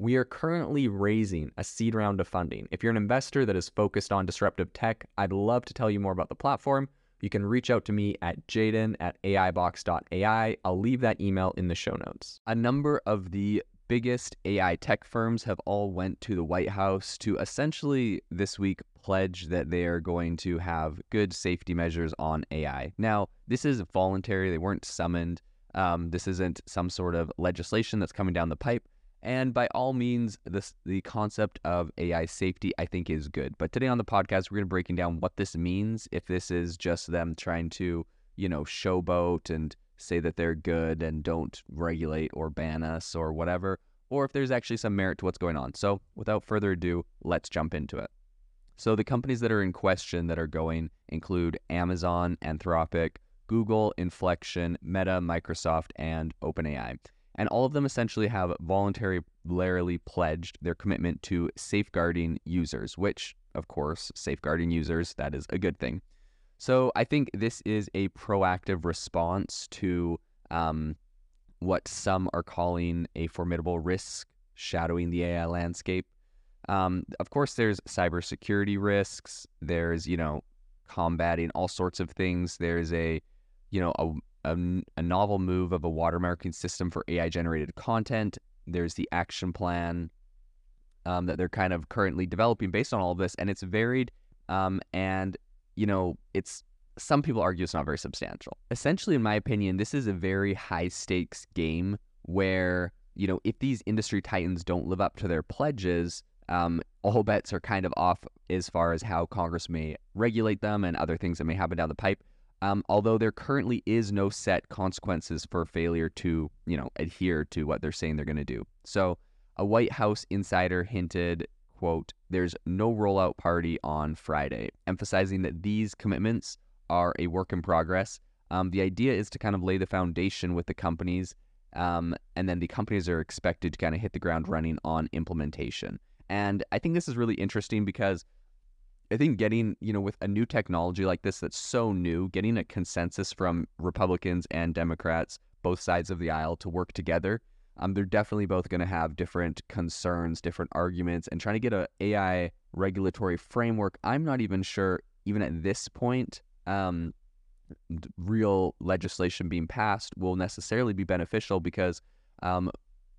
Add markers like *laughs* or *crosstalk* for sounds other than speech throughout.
we are currently raising a seed round of funding. If you're an investor that is focused on disruptive tech, I'd love to tell you more about the platform. You can reach out to me at jaeden at aibox.ai. I'll leave that email in the show notes. A number of the biggest AI tech firms have all went to the White House to essentially this week pledge that they are going to have good safety measures on AI. Now, this is voluntary. They weren't summoned. Um, this isn't some sort of legislation that's coming down the pipe. And by all means, this the concept of AI safety I think is good. But today on the podcast, we're going to be breaking down what this means. If this is just them trying to, you know, showboat and say that they're good and don't regulate or ban us or whatever, or if there's actually some merit to what's going on. So without further ado, let's jump into it. So the companies that are in question that are going include Amazon, Anthropic, Google, Inflection, Meta, Microsoft, and OpenAI and all of them essentially have voluntarily pledged their commitment to safeguarding users, which, of course, safeguarding users, that is a good thing. So I think this is a proactive response to um, what some are calling a formidable risk shadowing the AI landscape. Um, of course, there's cybersecurity risks. There's, you know, combating all sorts of things. There's a, you know, a, a, a novel move of a watermarking system for AI generated content. There's the action plan um, that they're kind of currently developing based on all of this, and it's varied. Um, and you know, it's some people argue it's not very substantial. Essentially, in my opinion, this is a very high stakes game where you know if these industry titans don't live up to their pledges, um, all bets are kind of off as far as how Congress may regulate them and other things that may happen down the pipe um, although there currently is no set consequences for failure to, you know, adhere to what they're saying they're going to do. So, a White House insider hinted, quote, there's no rollout party on Friday, emphasizing that these commitments are a work in progress. Um, the idea is to kind of lay the foundation with the companies, um, and then the companies are expected to kind of hit the ground running on implementation. And I think this is really interesting because I think getting, you know, with a new technology like this that's so new, getting a consensus from Republicans and Democrats, both sides of the aisle, to work together, um, they're definitely both going to have different concerns, different arguments, and trying to get a AI regulatory framework. I'm not even sure, even at this point, um, real legislation being passed will necessarily be beneficial because um,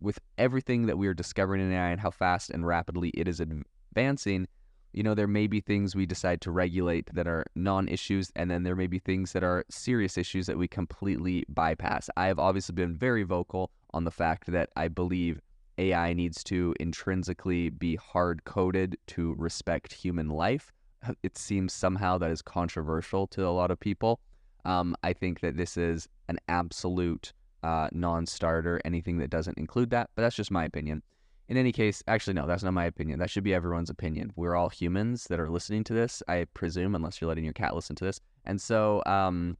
with everything that we are discovering in AI and how fast and rapidly it is advancing, you know, there may be things we decide to regulate that are non issues, and then there may be things that are serious issues that we completely bypass. I have obviously been very vocal on the fact that I believe AI needs to intrinsically be hard coded to respect human life. *laughs* It seems somehow that is controversial to a lot of people. Um, I think that this is an absolute uh, non starter, anything that doesn't include that, but that's just my opinion in any case, actually, no, that's not my opinion. That should be everyone's opinion. We're all humans that are listening to this, I presume, unless you're letting your cat listen to this. And so, um,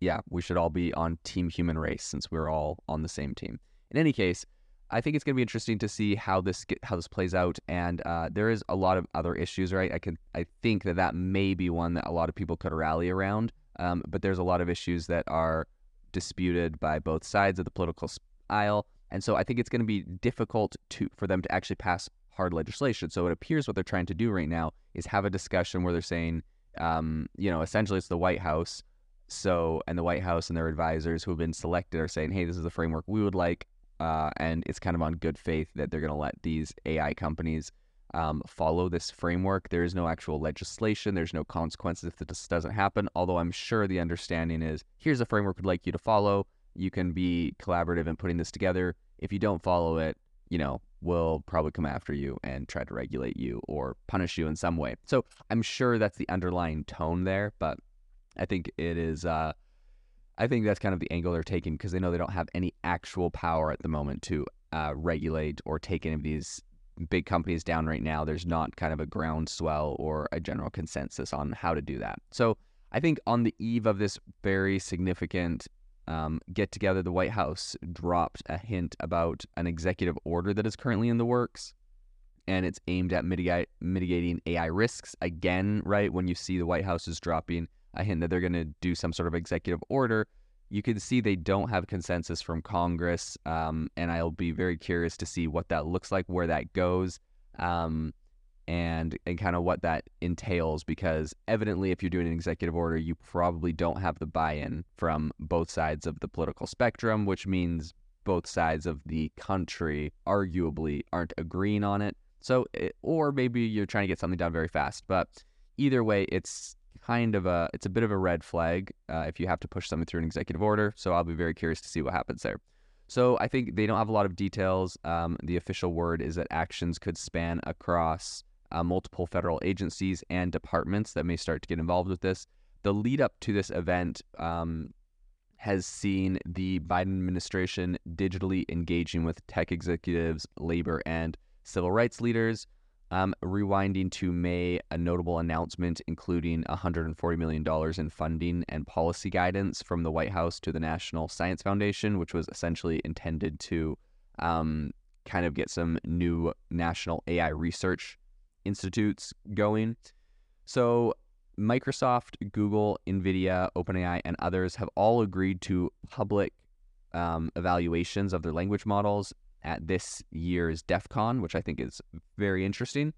yeah, we should all be on Team Human Race since we're all on the same team. In any case, I think it's going to be interesting to see how this get, how this plays out. And uh, there is a lot of other issues, right? I can I think that that may be one that a lot of people could rally around. Um, but there's a lot of issues that are disputed by both sides of the political aisle. And so I think it's going to be difficult to for them to actually pass hard legislation. So it appears what they're trying to do right now is have a discussion where they're saying, um, you know, essentially it's the White House. So and the White House and their advisors who have been selected are saying, hey, this is the framework we would like, uh, and it's kind of on good faith that they're going to let these AI companies um, follow this framework. There is no actual legislation. There's no consequences if this doesn't happen. Although I'm sure the understanding is here's a framework we'd like you to follow. You can be collaborative in putting this together. If you don't follow it, you know, we'll probably come after you and try to regulate you or punish you in some way. So I'm sure that's the underlying tone there, but I think it is. Uh, I think that's kind of the angle they're taking because they know they don't have any actual power at the moment to uh, regulate or take any of these big companies down right now. There's not kind of a groundswell or a general consensus on how to do that. So I think on the eve of this very significant um, get together, the White House dropped a hint about an executive order that is currently in the works. And it's aimed at mitigate, mitigating AI risks. Again, right? When you see the White House is dropping a hint that they're going to do some sort of executive order, you can see they don't have consensus from Congress. Um, and I'll be very curious to see what that looks like, where that goes. Um, and and kind of what that entails because evidently if you're doing an executive order you probably don't have the buy-in from both sides of the political spectrum which means both sides of the country arguably aren't agreeing on it. So it, or maybe you're trying to get something done very fast but either way it's kind of a it's a bit of a red flag uh, if you have to push something through an executive order. So i'll be very curious to see what happens there. So I think they don't have a lot of details. Um, the official word is that actions could span across uh, multiple federal agencies and departments that may start to get involved with this. The lead up to this event um, has seen the Biden administration digitally engaging with tech executives, labor, and civil rights leaders. Um, rewinding to May, a notable announcement including $140 million in funding and policy guidance from the White House to the National Science Foundation, which was essentially intended to um, kind of get some new national AI research institutes going. So Microsoft, Google, NVIDIA, OpenAI, and others have all agreed to public um, evaluations of their language models at this year's DEF CON, which I think is very interesting.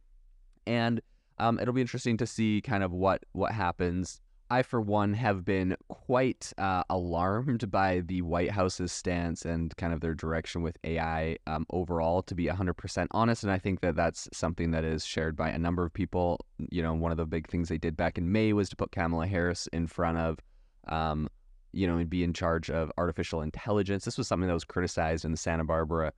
And um, it'll be interesting to see kind of what what happens I, for one, have been quite uh, alarmed by the White House's stance and kind of their direction with AI um, overall, to be 100% honest. And I think that that's something that is shared by a number of people. You know, one of the big things they did back in May was to put Kamala Harris in front of, um, you know, and be in charge of artificial intelligence. This was something that was criticized in the Santa Barbara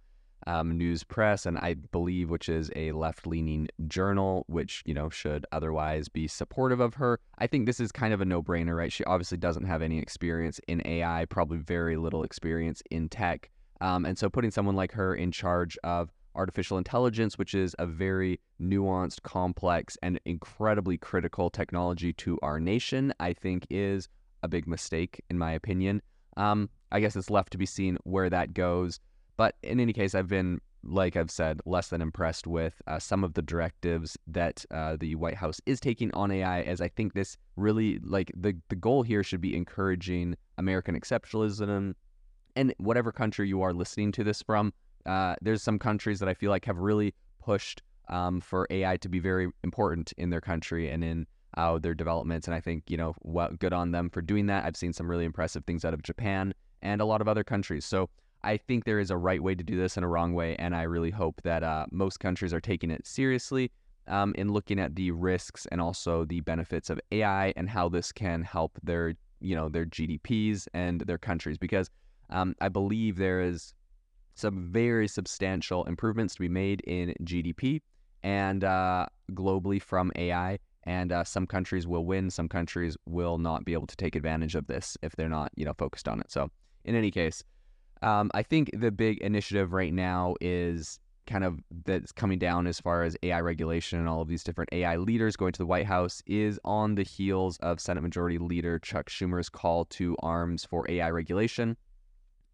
um, News Press, and I believe which is a left leaning journal, which, you know, should otherwise be supportive of her. I think this is kind of a no brainer, right? She obviously doesn't have any experience in AI, probably very little experience in tech. Um, and so putting someone like her in charge of artificial intelligence, which is a very nuanced, complex, and incredibly critical technology to our nation, I think is a big mistake, in my opinion. Um, I guess it's left to be seen where that goes. But in any case, I've been, like I've said, less than impressed with uh, some of the directives that uh, the White House is taking on AI, as I think this really, like, the, the goal here should be encouraging American exceptionalism. And whatever country you are listening to this from, uh, there's some countries that I feel like have really pushed um, for AI to be very important in their country and in uh, their developments. And I think, you know, well, good on them for doing that. I've seen some really impressive things out of Japan and a lot of other countries. So I think there is a right way to do this and a wrong way, and I really hope that uh, most countries are taking it seriously um, in looking at the risks and also the benefits of AI and how this can help their you know their GDPs and their countries because um, I believe there is some very substantial improvements to be made in GDP and uh, globally from AI. And uh, some countries will win, some countries will not be able to take advantage of this if they're not, you know, focused on it. So, in any case, um, I think the big initiative right now is kind of that's coming down as far as AI regulation and all of these different AI leaders going to the White House is on the heels of Senate Majority Leader Chuck Schumer's call to arms for AI regulation.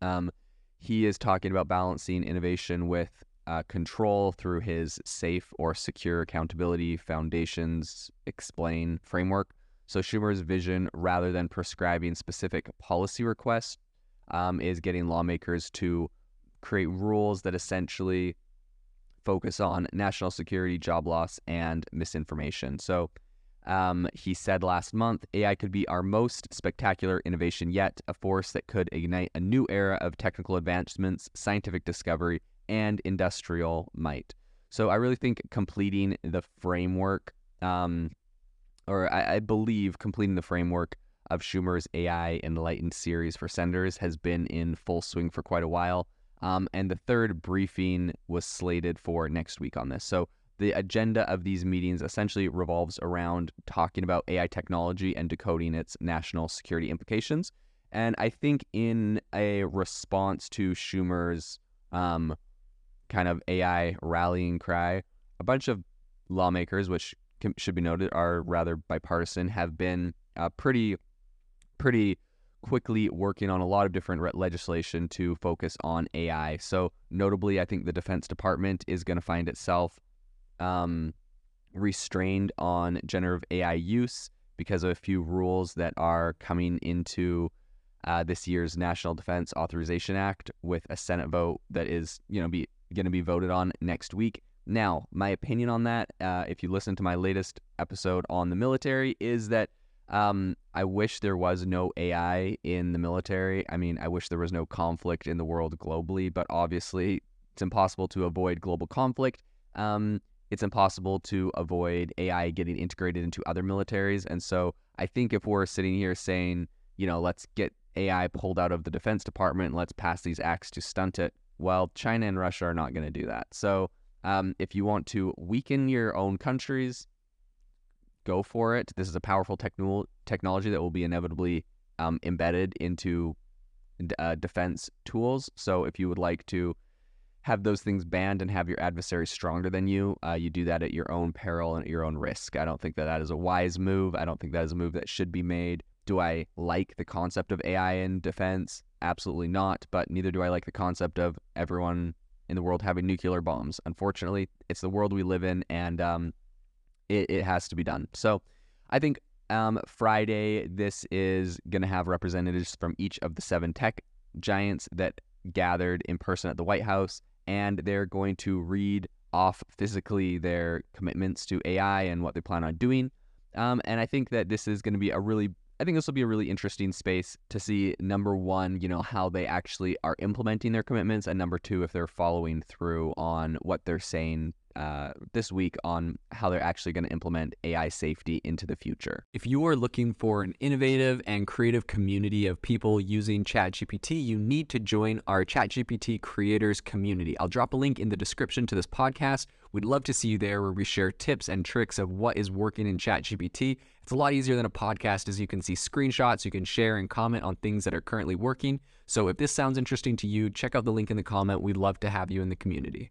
Um, he is talking about balancing innovation with uh, control through his safe or secure accountability foundations explain framework. So Schumer's vision, rather than prescribing specific policy requests, um, is getting lawmakers to create rules that essentially focus on national security, job loss, and misinformation. So um, he said last month AI could be our most spectacular innovation yet, a force that could ignite a new era of technical advancements, scientific discovery, and industrial might. So I really think completing the framework, um, or I, I believe completing the framework of Schumer's AI Enlightened series for senators has been in full swing for quite a while. Um, and the third briefing was slated for next week on this. So the agenda of these meetings essentially revolves around talking about AI technology and decoding its national security implications. And I think in a response to Schumer's um, kind of AI rallying cry, a bunch of lawmakers, which can, should be noted are rather bipartisan, have been uh, pretty, pretty quickly working on a lot of different re- legislation to focus on AI. So, notably, I think the Defense Department is going to find itself um, restrained on generative AI use because of a few rules that are coming into uh, this year's National Defense Authorization Act with a Senate vote that is, you know, be going to be voted on next week. Now, my opinion on that, uh, if you listen to my latest episode on the military, is that um, I wish there was no AI in the military. I mean, I wish there was no conflict in the world globally, but obviously it's impossible to avoid global conflict. Um, it's impossible to avoid AI getting integrated into other militaries. And so I think if we're sitting here saying, you know, let's get AI pulled out of the Defense Department and let's pass these acts to stunt it, well, China and Russia are not going to do that. So um, if you want to weaken your own countries, go for it. This is a powerful techno- technology that will be inevitably um, embedded into uh, defense tools. So if you would like to have those things banned and have your adversary stronger than you, uh, you do that at your own peril and at your own risk. I don't think that that is a wise move. I don't think that is a move that should be made. Do I like the concept of AI in defense? Absolutely not. But neither do I like the concept of everyone in the world having nuclear bombs. Unfortunately, it's the world we live in, and um, it, it has to be done. So I think um, Friday, this is going to have representatives from each of the seven tech giants that gathered in person at the White House and they're going to read off physically their commitments to AI and what they plan on doing. Um, and I think that this is going to be a really, I think this will be a really interesting space to see number one, you know, how they actually are implementing their commitments, and number two, if they're following through on what they're saying uh, this week on how they're actually going to implement AI safety into the future. If you are looking for an innovative and creative community of people using ChatGPT, you need to join our ChatGPT creators community. I'll drop a link in the description to this podcast. We'd love to see you there where we share tips and tricks of what is working in ChatGPT. It's a lot easier than a podcast as you can see screenshots, you can share and comment on things that are currently working. So if this sounds interesting to you, check out the link in the comment. We'd love to have you in the community.